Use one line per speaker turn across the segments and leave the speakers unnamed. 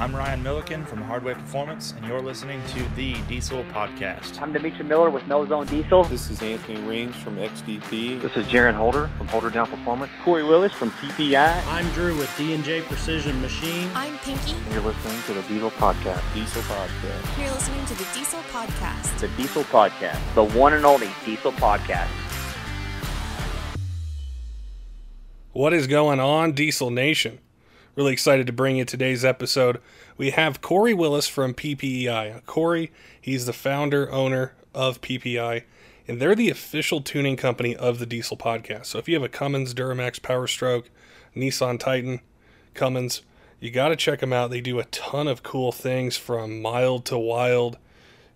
I'm Ryan Milliken from Hardway Performance, and you're listening to the Diesel Podcast.
I'm Demetri Miller with No Zone Diesel.
This is Anthony Rings from XDP.
This is Jaron Holder from Holderdown Performance.
Kory Willis from PPEI.
I'm Drew with D&J Precision Machine.
I'm Pinky.
And you're listening to the Diesel Podcast.
Diesel Podcast.
You're listening to the Diesel Podcast.
The Diesel Podcast. The one and only Diesel Podcast.
What is going on, Diesel Nation? Really excited to bring you today's episode. We have Kory Willis from PPEI. Kory, he's the founder, owner of PPEI, and they're the official tuning company of the Diesel Podcast. So if you have a Cummins Duramax Power Stroke, Nissan Titan, Cummins, you got to check them out. They do a ton of cool things from mild to wild.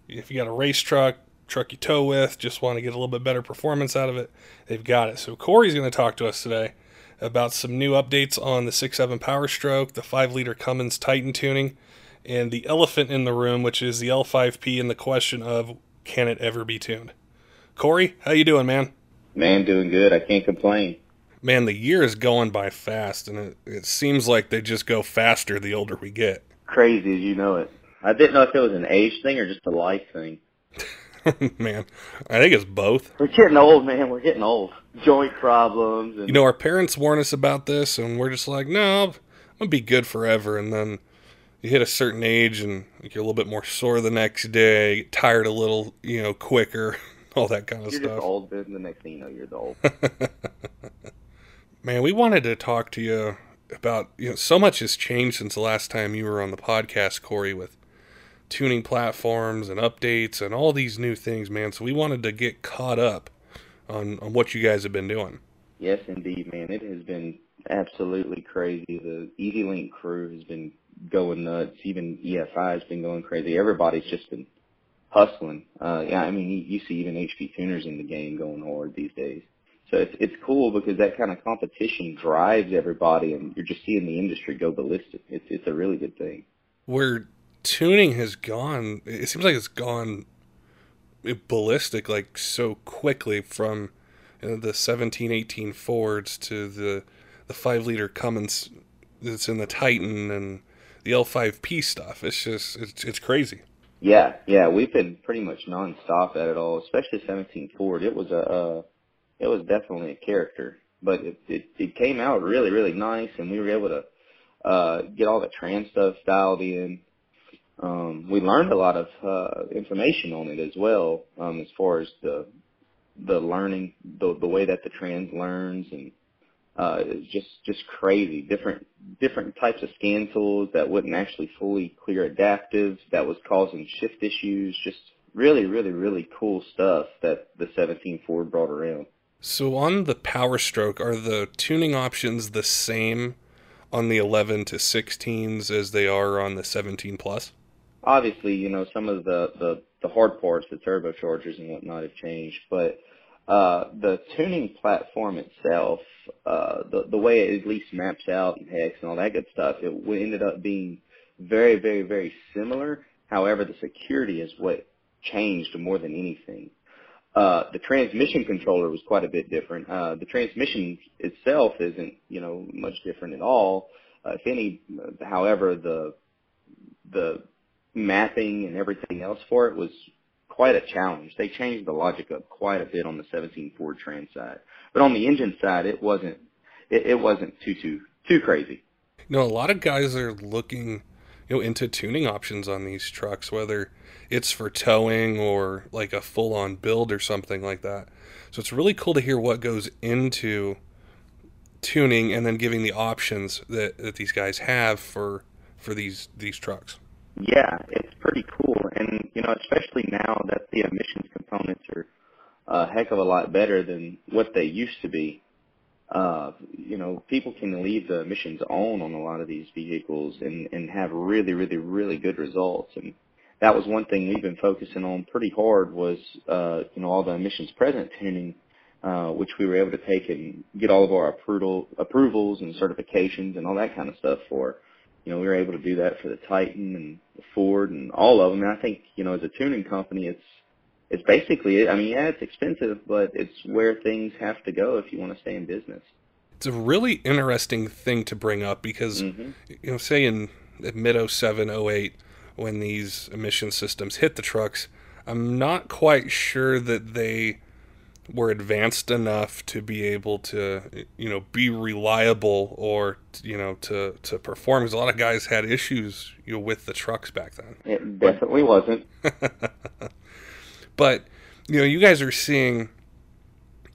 If you got a race truck, truck you tow with, just want to get a little bit better performance out of it, they've got it. So Kory's going to talk to us today about some new updates on the 6.7 Power Stroke, the 5 liter Cummins Titan tuning, and the elephant in the room, which is the L5P and the question of can it ever be tuned? Kory, how you doing, man?
Man, doing good. I can't complain.
Man, the year is going by fast, and it, it seems like they just go faster the older we get.
Crazy as you know it. I didn't know if it was an age thing or just a life thing.
man, I think it's both.
We're getting old, man. We're getting old. Joint problems. And...
You know, our parents warn us about this, and we're just like, no, I'm gonna be good forever. And then you hit a certain age, and you're a little bit more sore the next day, get tired a little, you know, quicker, all that kind of
you're
stuff.
You're just old, the next thing you know, you're the old.
man, we wanted to talk to you about you know so much has changed since the last time you were on the podcast, Kory, with tuning platforms and updates and all these new things, man. So we wanted to get caught up on, on what you guys have been doing.
Yes, indeed, man. It has been absolutely crazy. The EZ LYNK crew has been going nuts. Even EFI has been going crazy. Everybody's just been hustling. Uh, yeah, I mean, you, you see even HP tuners in the game going hard these days. So it's it's cool because that kind of competition drives everybody, and you're just seeing the industry go ballistic. It's it's a really good thing.
Where tuning has gone, it seems like it's gone ballistic like so quickly from you know, the 17 18 Fords to the the 5 liter Cummins that's in the Titan and the L5P stuff. It's just it's it's crazy.
Yeah, yeah, we've been pretty much nonstop at it all, especially 17 Ford. It was a uh, it was definitely a character, but it, it it came out really really nice, and we were able to uh get all the trans stuff dialed in um, we learned a lot of uh, information on it as well, um, as far as the the learning, the the way that the trans learns, and uh, it's just just crazy. Different different types of scan tools that wouldn't actually fully clear adaptives, that was causing shift issues. Just really, really, really cool stuff that the 17 Ford brought around.
So on the Power Stroke, are the tuning options the same on the 11 to 16s as they are on the 17 Plus?
Obviously, you know, some of the, the, the hard parts, the turbochargers and whatnot have changed, but uh, the tuning platform itself, uh, the, the way it at least maps out and hex and all that good stuff, it ended up being very, very, very similar. However, the security is what changed more than anything. Uh, the transmission controller was quite a bit different. Uh, the transmission itself isn't, you know, much different at all. Uh, if any, however, the the mapping and everything else for it was quite a challenge. They changed the logic up quite a bit on the 17 Ford Trans side, but on the engine side, it wasn't it, it wasn't too too too crazy.
You know, a lot of guys are looking you know into tuning options on these trucks, whether it's for towing or like a full on build or something like that. So it's really cool to hear what goes into tuning and then giving the options that, that these guys have for for these these trucks.
Yeah, it's pretty cool, and you know, especially now that the emissions components are a heck of a lot better than what they used to be. Uh, you know, people can leave the emissions on on a lot of these vehicles and and have really, really, really good results. And that was one thing we've been focusing on pretty hard was uh, you know all the emissions present tuning, uh, which we were able to take and get all of our approval approvals and certifications and all that kind of stuff for you know, we were able to do that for the Titan and the Ford and all of them. And I think, you know, as a tuning company, it's it's basically, I mean, yeah, it's expensive, but it's where things have to go if you want to stay in business.
It's a really interesting thing to bring up because, mm-hmm. you know, say in mid 07, 08, when these emission systems hit the trucks, I'm not quite sure that they were advanced enough to be able to, you know, be reliable or, you know, to, to perform. Because a lot of guys had issues you know, with the trucks back then.
It definitely wasn't.
but, you know, you guys are seeing,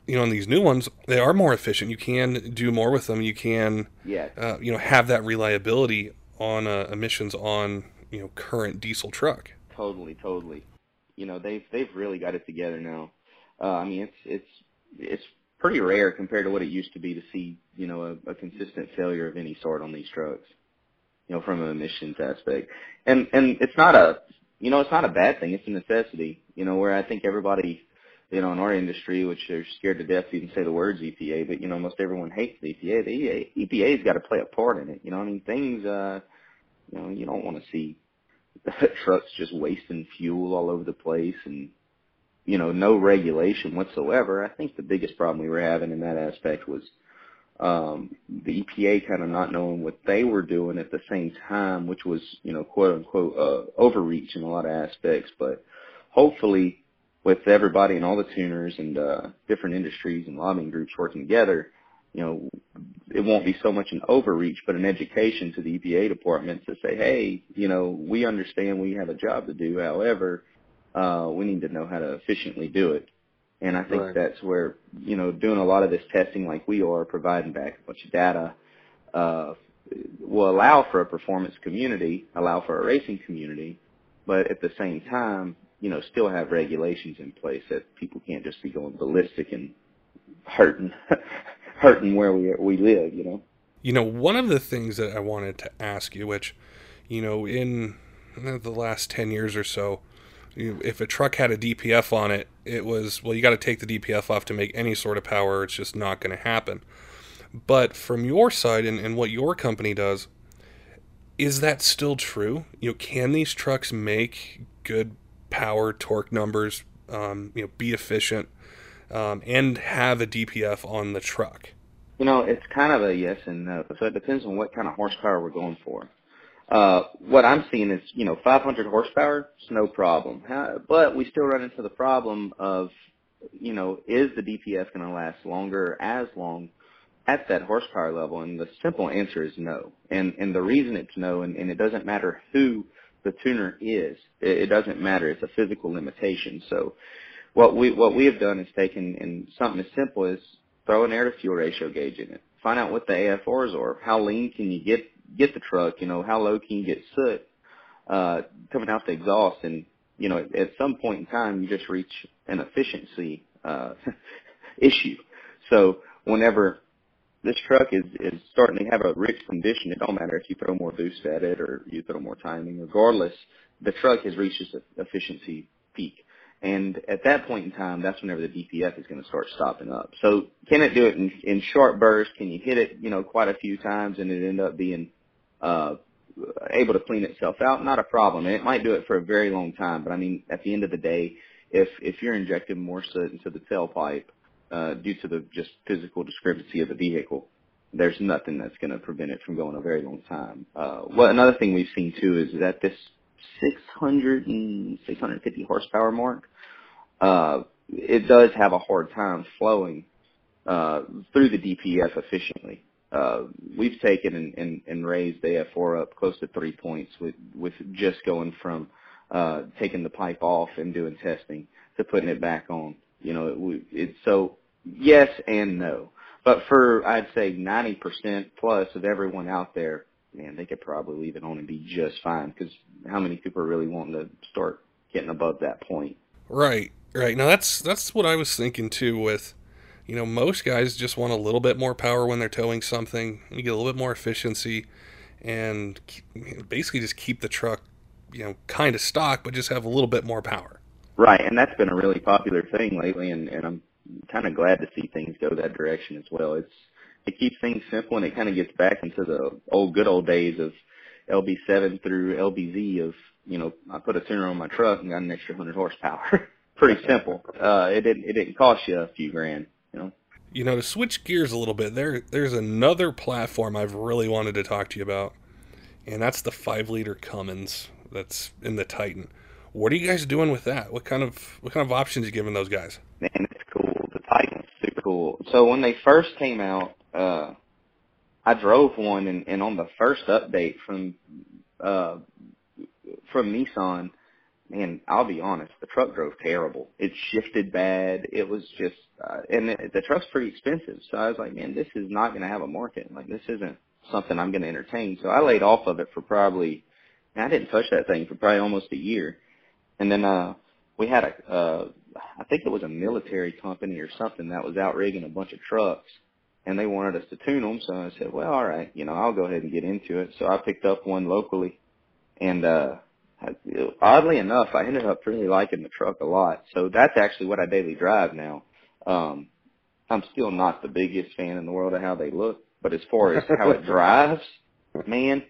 you know, in these new ones, they are more efficient. You can do more with them. You can,
Yes.
uh, you know, have that reliability on uh, emissions on, you know, current diesel truck.
Totally, totally. You know, they've they've really got it together now. Uh, I mean, it's it's it's pretty rare compared to what it used to be to see, you know, a, a consistent failure of any sort on these trucks. You know, from an emissions aspect, and and it's not a, you know, it's not a bad thing. It's a necessity. You know, where I think everybody, you know, in our industry, which they're scared to death to even say the words EPA, but you know, most everyone hates the EPA. The EPA's got to play a part in it. You know, I mean, things, uh, you know, you don't want to see trucks just wasting fuel all over the place and you know no regulation whatsoever. I think the biggest problem we were having in that aspect was um, the EPA kind of not knowing what they were doing at the same time, which was you know quote unquote uh, overreach in a lot of aspects. But hopefully, with everybody and all the tuners and uh, different industries and lobbying groups working together, you know, it won't be so much an overreach, but an education to the EPA department to say, hey, you know, we understand we have a job to do. However, uh, we need to know how to efficiently do it. And I think
Right.
that's where, you know, doing a lot of this testing like we are, providing back a bunch of data, uh, will allow for a performance community, allow for a racing community, but at the same time, you know, still have regulations in place that people can't just be going ballistic and hurting, hurting where we we live. You know.
You know, one of the things that I wanted to ask you, which, you know, in the last 10 years or so, if a truck had a DPF on it, it was, well, you got to take the DPF off to make any sort of power. It's just not going to happen. But from your side and, and what your company does, is that still true? You know, can these trucks make good power, torque numbers, um, you know, be efficient, um, and have a DPF on the truck?
You know, it's kind of a yes and no. So it depends on what kind of horsepower we're going for. Uh, what I'm seeing is, you know, 500 horsepower, it's no problem. But we still run into the problem of, you know, is the DPF going to last longer, as long at that horsepower level? And the simple answer is no. And and the reason it's no, and, and it doesn't matter who the tuner is, it, it doesn't matter. It's a physical limitation. So what we what we have done is taken and something as simple as throw an air to fuel ratio gauge in it. Find out what the AFRs are. How lean can you get get the truck? You know, how low can you get soot uh, coming out the exhaust? And you know, at, some point in time, you just reach an efficiency uh, issue. So whenever this truck is is starting to have a rich condition, it don't matter if you throw more boost at it or you throw more timing. Regardless, the truck has reached its efficiency peak. And at that point in time, that's whenever the DPF is going to start stopping up. So can it do it in, in short bursts? Can you hit it, you know, quite a few times and it end up being uh, able to clean itself out? Not a problem. And it might do it for a very long time. But I mean, at the end of the day, if if you're injecting more soot into the tailpipe uh, due to the just physical discrepancy of the vehicle, there's nothing that's going to prevent it from going a very long time. Uh, well, another thing we've seen too is that this 600 and 650 horsepower mark, uh, it does have a hard time flowing uh, through the DPF efficiently. Uh, we've taken and, and, and raised the AFR up close to three points with, with just going from uh, taking the pipe off and doing testing to putting it back on. You know, it, it's so yes and no. But for I'd say 90% plus of everyone out there, man, they could probably leave it on and be just fine. Because how many people are really wanting to start getting above that point?
Right, right. Now that's that's what I was thinking too. With you know, most guys just want a little bit more power when they're towing something. You get a little bit more efficiency, and basically just keep the truck, you know, kind of stock, but just have a little bit more power.
Right, and that's been a really popular thing lately, and, and I'm kind of glad to see things go that direction as well. It's it keeps things simple, and it kind of gets back into the old good old days of LB7 through LBZ of you know I put a tuner on my truck and got an extra hundred horsepower. Pretty simple. Uh, it didn't it didn't cost you a few grand, you know.
You know, to switch gears a little bit, there there's another platform I've really wanted to talk to you about, and that's the five liter Cummins that's in the Titan. What are you guys doing with that? What kind of what kind of options are you giving those guys?
Man, it's cool. The Titan's super cool. So when they first came out, uh, I drove one, and, and on the first update from uh, from Nissan, man, I'll be honest, the truck drove terrible. It shifted bad. It was just, uh, and the, the truck's pretty expensive. So I was like, man, this is not going to have a market. Like this isn't something I'm going to entertain. So I laid off of it for probably, I didn't touch that thing for probably almost a year. And then, uh, we had a, uh, I think it was a military company or something that was out rigging a bunch of trucks and they wanted us to tune them. So I said, well, all right, you know, I'll go ahead and get into it. So I picked up one locally and, uh, oddly enough, I ended up really liking the truck a lot. So that's actually what I daily drive now. Um, I'm still not the biggest fan in the world of how they look, but as far as how it drives, man,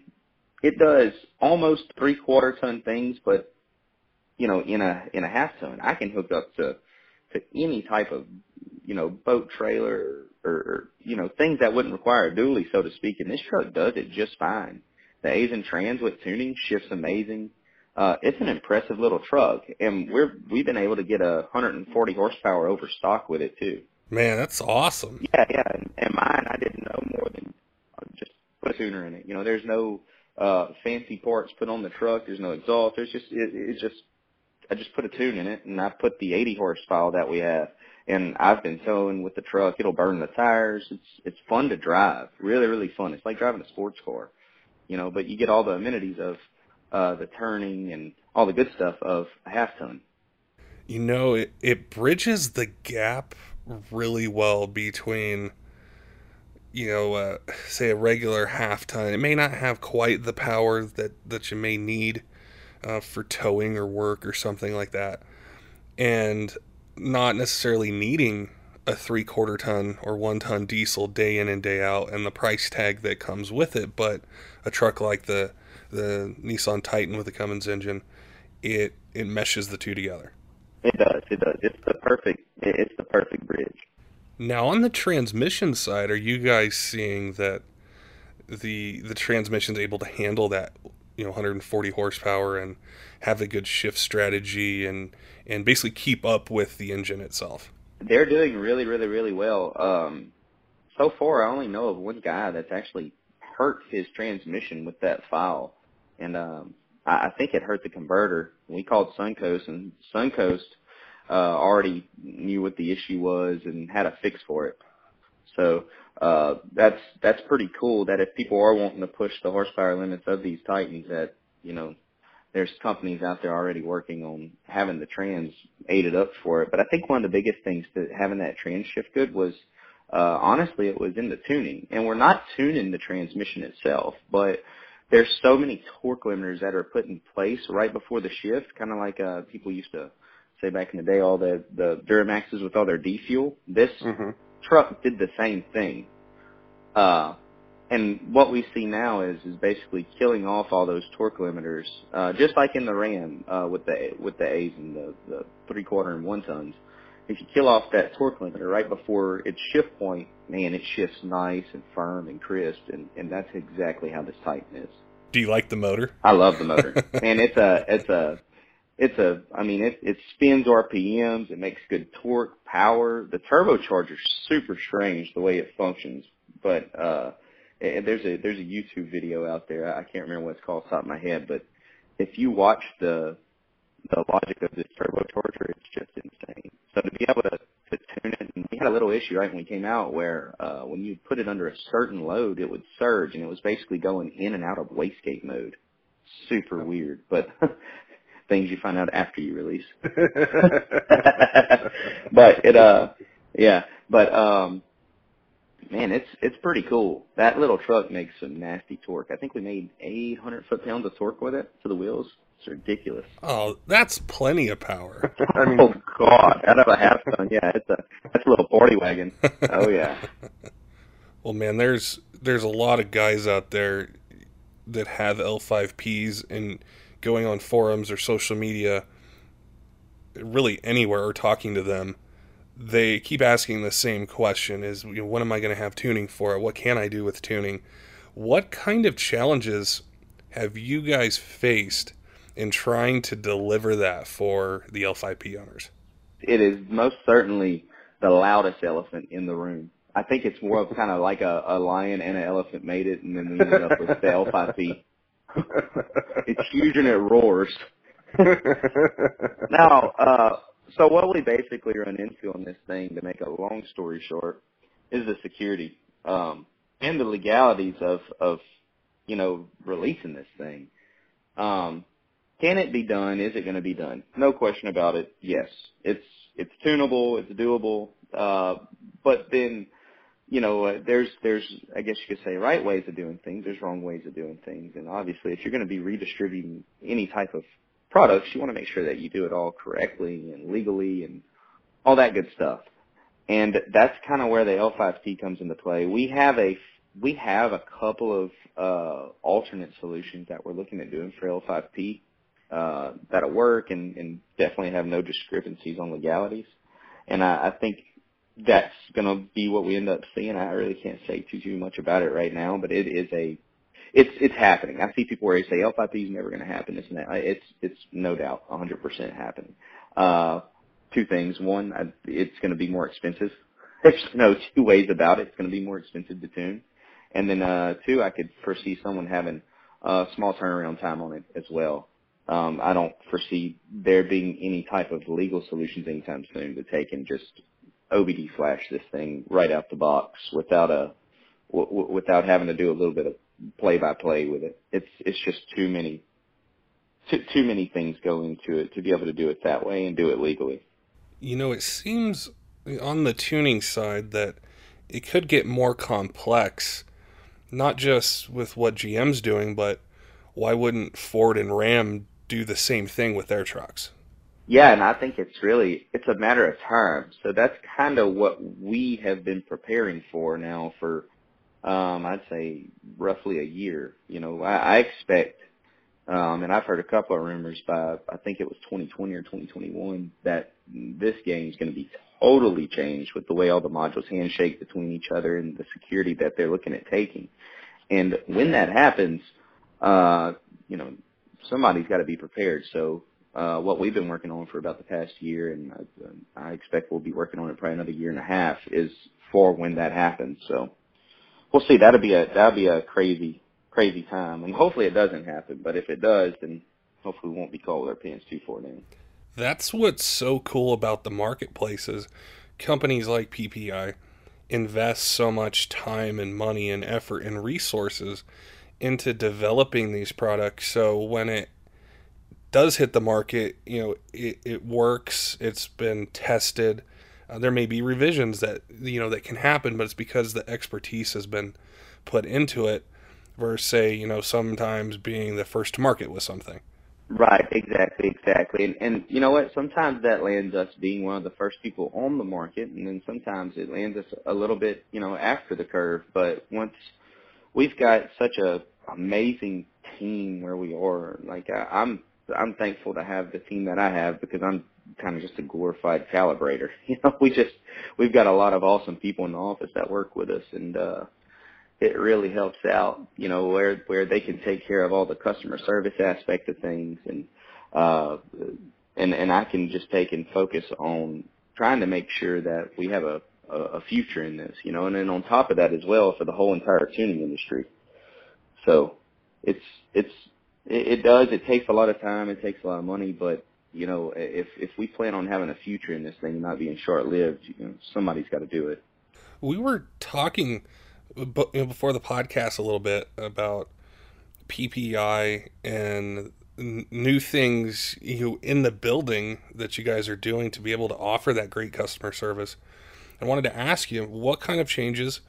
it does almost three quarter ton things, but you know, in a in a half ton, I can hook up to to any type of you know boat trailer or, or you know things that wouldn't require a dually, so to speak. And this truck does it just fine. The Aisin Trans with tuning shifts amazing. Uh, it's an impressive little truck, and we're we've been able to get a 140 horsepower over stock with it too.
Man, that's awesome.
Yeah, yeah, and, and mine I didn't know more than uh, just put a tuner in it. You know, there's no uh fancy parts put on the truck. There's no exhaust. There's just it, it's just I just put a tune in it, and I put the 80 horsepower that we have. And I've been towing with the truck. It'll burn the tires. It's it's fun to drive. Really, really fun. It's like driving a sports car, you know. But you get all the amenities of uh, the turning and all the good stuff of a half ton.
You know, it, it bridges the gap really well between, you know, uh, say a regular half ton. It may not have quite the power that, that you may need uh, for towing or work or something like that. And not necessarily needing a three quarter ton or one ton diesel day in and day out and the price tag that comes with it, but a truck like the the Nissan Titan with the Cummins engine, it it meshes the two together.
It does. It does. It's the perfect. It's the perfect bridge.
Now on the transmission side, are you guys seeing that the the transmission's able to handle that you know 140 horsepower and have a good shift strategy and and basically keep up with the engine itself?
They're doing really, really, really well. Um, so far, I only know of one guy that's actually hurt his transmission with that file and um, I, I think it hurt the converter. We called Suncoast, and Suncoast uh, already knew what the issue was and had a fix for it. So uh, that's that's pretty cool. That if people are wanting to push the horsepower limits of these Titans, that you know there's companies out there already working on having the trans aided up for it. But I think one of the biggest things to having that trans shift good was uh, honestly it was in the tuning, and we're not tuning the transmission itself, but there's so many torque limiters that are put in place right before the shift, kind of like uh, people used to say back in the day, all the the Duramaxes with all their D fuel. This
Mm-hmm.
truck did the same thing. Uh, and what we see now is is basically killing off all those torque limiters, uh, just like in the Ram uh, with the with the A's and the, the three quarter and one tons. If you kill off that torque limiter right before its shift point, man, it shifts nice and firm and crisp, and, and that's exactly how this Titan is.
Do you like the motor?
I love the motor, man. It's a it's a it's a I mean it it spins RPMs. It makes good torque, power. The turbocharger's super strange the way it functions, but uh, and there's a there's a YouTube video out there. I can't remember what it's called off the top of my head, but if you watch the the logic of this turbocharger, it's just to be able to, to tune it, and we had a little issue right when we came out where uh, when you put it under a certain load, it would surge, and it was basically going in and out of wastegate mode. Super weird, but things you find out after you release. but it, uh, yeah, but um, man, it's it's pretty cool. That little truck makes some nasty torque. I think we made 800 foot pounds of torque with it to the wheels. It's ridiculous.
Oh, that's plenty of power.
I mean,
oh God, out of a half ton, yeah, it's a that's a little party wagon. Oh yeah,
Well, man, there's there's a lot of guys out there that have L5Ps and going on forums or social media, really anywhere, or talking to them. They keep asking the same question: Is you know, when am I going to have tuning for it? What can I do with tuning? What kind of challenges have you guys faced in trying to deliver that for the L5P owners?
It is most certainly the loudest elephant in the room. I think it's more of kind of like a, a lion and an elephant made it, and then we ended up with the L5P. it's huge and it roars. now, uh, so what we basically run into on this thing, to make a long story short, is the security um, and the legalities of of you know releasing this thing. Um, can it be done? Is it going to be done? No question about it. Yes, it's it's tunable, it's doable, uh, but then you know, uh, there's, there's, I guess you could say right ways of doing things. There's wrong ways of doing things. And obviously if you're going to be redistributing any type of products, you want to make sure that you do it all correctly and legally and all that good stuff. And that's kind of where the L5P comes into play. We have a, we have a couple of, uh, alternate solutions that we're looking at doing for L5P, uh, that'll work and, and definitely have no discrepancies on legalities. And I, I think that's going to be what we end up seeing. I really can't say too too much about it right now, but it is a it's it's happening. I see people where they say L5P is never going to happen. This and that. It's it's no doubt 100% happening. Uh, two things. One, I, it's going to be more expensive. There's no two ways about it. It's going to be more expensive to tune. And then uh, two, I could foresee someone having a small turnaround time on it as well. Um, I don't foresee there being any type of legal solutions anytime soon to take and just OBD flash this thing right out the box without a w- without having to do a little bit of play by play with it. It's it's just too many too too many things go into it to be able to do it that way and do it legally.
You know, it seems on the tuning side that it could get more complex, not just with what GM's doing, but why wouldn't Ford and Ram do the same thing with their trucks?
Yeah, and I think it's really it's a matter of time. So that's kind of what we have been preparing for now for um I'd say roughly a year. You know, I, I expect um and I've heard a couple of rumors by I think it was 2020 or 2021 that this game is going to be totally changed with the way all the modules handshake between each other and the security that they're looking at taking. And when that happens, uh, you know, somebody's got to be prepared. So uh, what we've been working on for about the past year, and I, I expect we'll be working on it probably another year and a half, is for when that happens. So we'll see. That'll be a that'll be a crazy crazy time, and hopefully it doesn't happen. But if it does, then hopefully we won't be caught with our pants too far down.
That's what's so cool about the marketplaces. Companies like PPI invest so much time and money and effort and resources into developing these products. So when it does hit the market, you know, it, it works. It's been tested. Uh, there may be revisions that you know that can happen, but it's because the expertise has been put into it. Versus, say, you know, sometimes being the first to market with something.
Right, exactly, exactly. And, and you know what? Sometimes that lands us being one of the first people on the market, and then sometimes it lands us a little bit, you know, after the curve. But once we've got such a amazing team where we are, like I, I'm I'm thankful to have the team that I have because I'm kind of just a glorified calibrator. You know, we just we've got a lot of awesome people in the office that work with us, and uh, it really helps out. You know, where where they can take care of all the customer service aspect of things, and uh, and and I can just take and focus on trying to make sure that we have a a future in this. You know, and then on top of that as well for the whole entire tuning industry. So it's it's it, does. It takes a lot of time. It takes a lot of money, but you know, if if we plan on having a future in this thing not being short lived, you know, somebody's got to do it.
We were talking before the podcast a little bit about PPI and new things you know, in the building that you guys are doing to be able to offer that great customer service. I wanted to ask you what kind of changes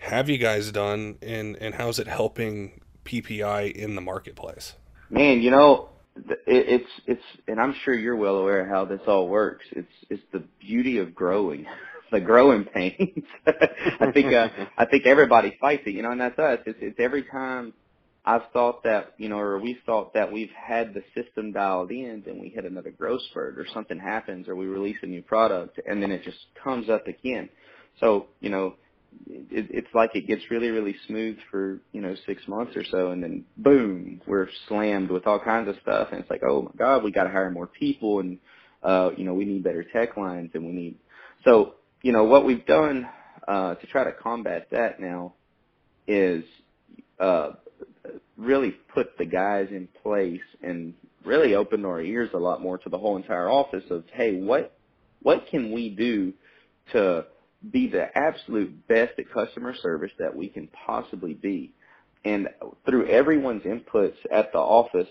have you guys done and and how's it helping PPI in the marketplace?
Man, you know, it, it's it's, and I'm sure you're well aware of how this all works. It's it's the beauty of growing, the growing pains. I think uh, I think everybody fights it, you know, and that's us. It's it's every time I've thought that, you know, or we thought that we've had the system dialed in, then we hit another growth spurt, or something happens, or we release a new product, and then it just comes up again. So, you know, it, it's like it gets really, really smooth for, you know, six months or so and then boom, we're slammed with all kinds of stuff. And it's like, oh my God, we got to hire more people and, uh, you know, we need better tech lines and we need, so, you know, what we've done, uh, to try to combat that now is, uh, really put the guys in place and really open our ears a lot more to the whole entire office of, hey, what, what can we do to be the absolute best at customer service that we can possibly be. And through everyone's inputs at the office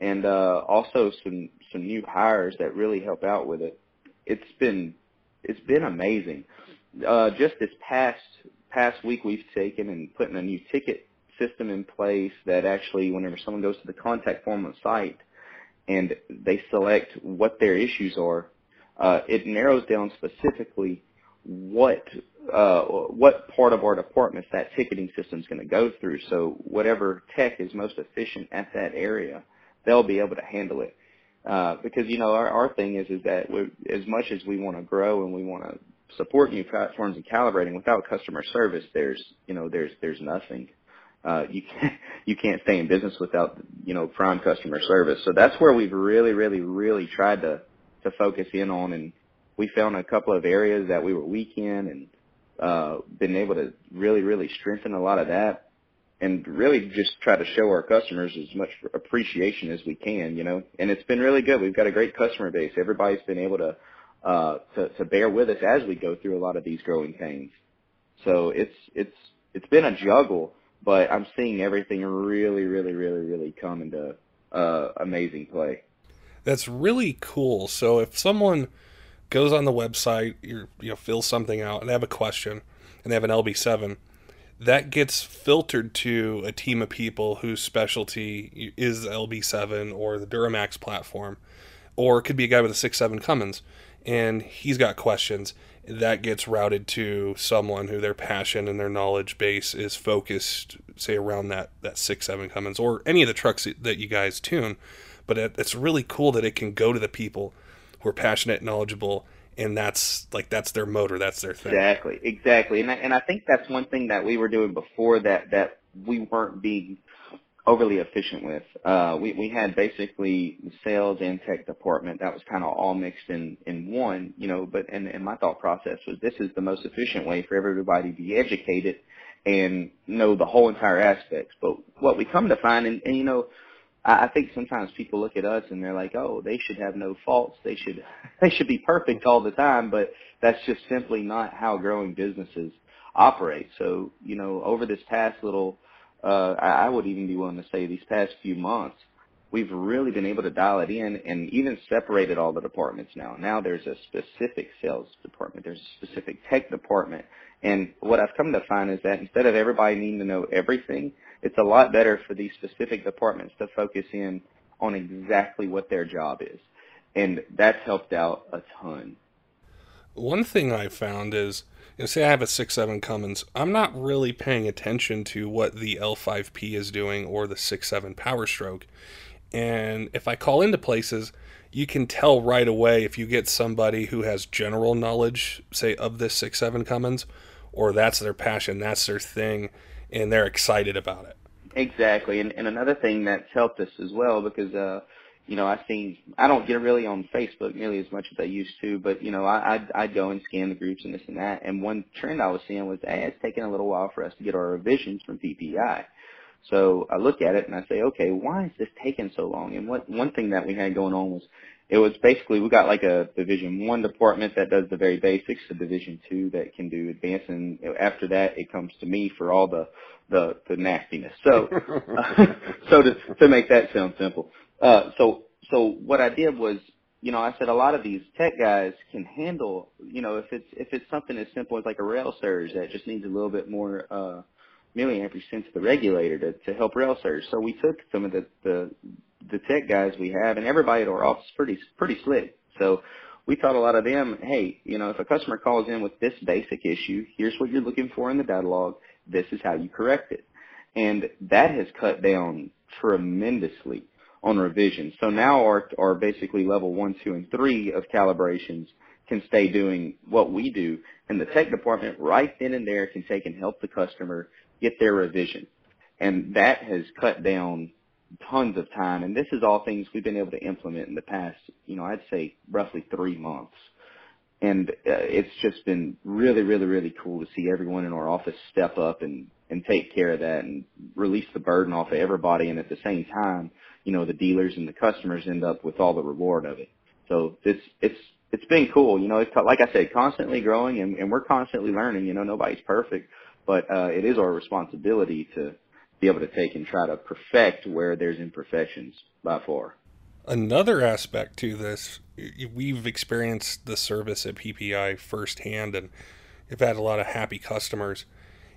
and uh, also some some new hires that really help out with it, it's been it's been amazing. Uh, just this past past week, we've taken and putting a new ticket system in place that actually, whenever someone goes to the contact form on the site and they select what their issues are, uh, it narrows down specifically what uh, what part of our departments that ticketing system is going to go through. So whatever tech is most efficient at that area, they'll be able to handle it. Uh, because you know our, our thing is is that we, as much as we want to grow and we want to support new platforms and calibrating, without customer service, there's you know there's there's nothing. Uh, you can't you can't stay in business without you know prime customer service. So that's where we've really really really tried to to focus in on and we found a couple of areas that we were weak in and uh, been able to really, really strengthen a lot of that and really just try to show our customers as much appreciation as we can, you know. And it's been really good. We've got a great customer base. Everybody's been able to uh to, to bear with us as we go through a lot of these growing pains. So it's it's it's been a juggle, but I'm seeing everything really, really, really, really come into uh amazing play.
That's really cool. So if someone goes on the website, you you know, fills something out, and they have a question, and they have an LB7, that gets filtered to a team of people whose specialty is LB7 or the Duramax platform, or it could be a guy with a six seven Cummins, and he's got questions. That gets routed to someone who their passion and their knowledge base is focused, say around that that six seven Cummins or any of the trucks that you guys tune. But it's really cool that it can go to the people who are passionate, knowledgeable, and that's like that's their motor, that's their thing.
Exactly, exactly, and I, and I think that's one thing that we were doing before that that we weren't being overly efficient with. Uh, we we had basically sales and tech department that was kind of all mixed in in one, you know. But and and my thought process was this is the most efficient way for everybody to be educated and know the whole entire aspects. But what we come to find, and, and you know I, I think sometimes people look at us and they're like, oh, they should have no faults. They should they should be perfect all the time. But that's just simply not how growing businesses operate. So you know, over this past little, uh, I, I would even be willing to say these past few months, we've really been able to dial it in and even separated all the departments now. Now there's a specific sales department, there's a specific tech department. And what I've come to find is that instead of everybody needing to know everything, it's a lot better for these specific departments to focus in on exactly what their job is. And that's helped out a ton.
One thing I found is, you know, say I have a 6.7 Cummins, I'm not really paying attention to what the L5P is doing or the 6.7 Power Stroke. And if I call into places, you can tell right away if you get somebody who has general knowledge, say, of this 6.7 Cummins, or that's their passion, that's their thing, and they're excited about it.
Exactly, and and another thing that's helped us as well because uh, you know I seen I don't get really on Facebook nearly as much as I used to, but you know I I'd, I'd go and scan the groups and this and that, and one trend I was seeing was hey it's taking a little while for us to get our revisions from PPI. So I look at it and I say, okay, why is this taking so long? And what one thing that we had going on was it was basically we got like a division one department that does the very basics, a division two that can do advanced, and after that it comes to me for all the the, the nastiness. So uh, so to to make that sound simple, uh, so so what I did was you know, I said a lot of these tech guys can handle, you know, if it's if it's something as simple as like a rail surge that just needs a little bit more uh milliamperes sent to the regulator to, to help rail surge. So we took some of the, the the tech guys we have, and everybody at our office is pretty pretty slick. So we taught a lot of them, hey, you know, if a customer calls in with this basic issue, here's what you're looking for in the data log. This is how you correct it, and that has cut down tremendously on revisions. So now our our basically level one, two, and three of calibrations can stay doing what we do, and the tech department right then and there can take and help the customer get their revision. And that has cut down tons of time. And this is all things we've been able to implement in the past, you know, I'd say roughly three months. And uh, it's just been really, really, really cool to see everyone in our office step up and, and take care of that and release the burden off of everybody. And at the same time, you know, the dealers and the customers end up with all the reward of it. So it's, it's, it's been cool. You know, it's like I said, constantly growing and, and we're constantly learning. You know, nobody's perfect, but uh, it is our responsibility to be able to take and try to perfect where there's imperfections by far.
Another aspect to this, we've experienced the service at PPI firsthand, and have had a lot of happy customers.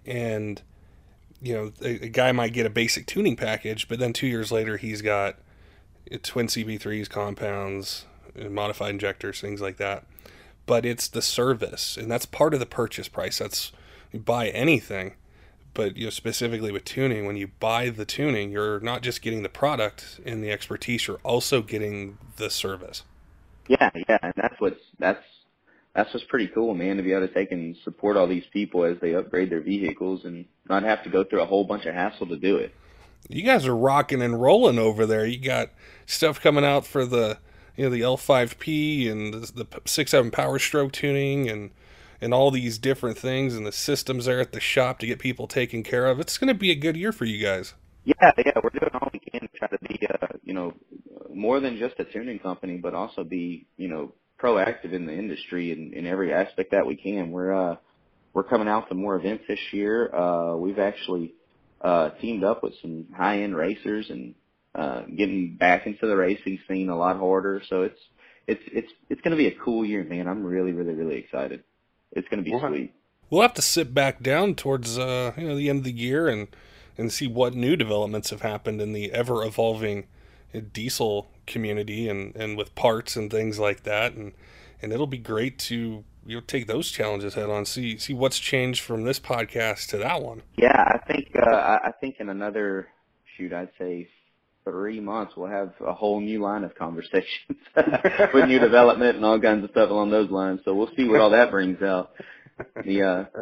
And you know, a, a guy might get a basic tuning package, but then two years later, he's got twin CP3s, compounds, uh, modified injectors, things like that. But it's the service, and that's part of the purchase price. That's buy anything, but you know specifically with tuning, when you buy the tuning, you're not just getting the product and the expertise, you're also getting the service.
Yeah, yeah, and that's what's that's that's what's pretty cool, man, to be able to take and support all these people as they upgrade their vehicles and not have to go through a whole bunch of hassle to do it.
You guys are rocking and rolling over there. You got stuff coming out for the you know the L5P and the, the six seven Power Stroke tuning and and all these different things and the systems there at the shop to get people taken care of. It's going to be a good year for you guys.
Yeah, yeah, we're doing all we can to try to be, uh, you know, more than just a tuning company, but also be, you know, proactive in the industry in, in every aspect that we can. We're uh, we're coming out to more events this year. Uh, we've actually uh, teamed up with some high end racers and uh, getting back into the racing scene a lot harder. So it's it's it's it's going to be a cool year, man. I'm really really really excited. It's going to be sweet.
We'll have to sit back down towards uh, you know the end of the year and and see what new developments have happened in the ever evolving diesel community and, and with parts and things like that and and it'll be great to you know take those challenges head on see see what's changed from this podcast to that one
yeah i think uh i think in another shoot i'd say three months we'll have a whole new line of conversations with new development and all kinds of stuff along those lines. So we'll see what all that brings out. The uh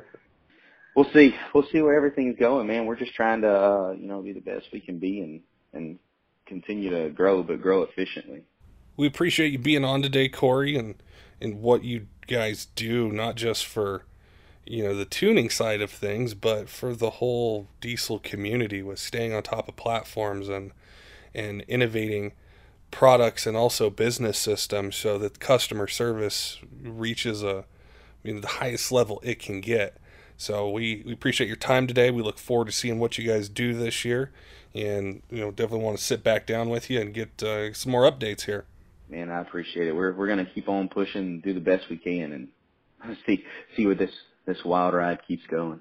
we'll see. We'll see where everything's going man. We're just trying to uh you know be the best we can be and and continue to grow, but grow efficiently.
We appreciate you being on today, Kory, and and what you guys do, not just for you know the tuning side of things, but for the whole diesel community with staying on top of platforms and and innovating products and also business systems so that customer service reaches a you know the highest level it can get. So we, we appreciate your time today. We look forward to seeing what you guys do this year and you know definitely want to sit back down with you and get uh, some more updates here.
Man, I appreciate it. We're we're gonna keep on pushing, do the best we can, and see see where this this wild ride keeps going.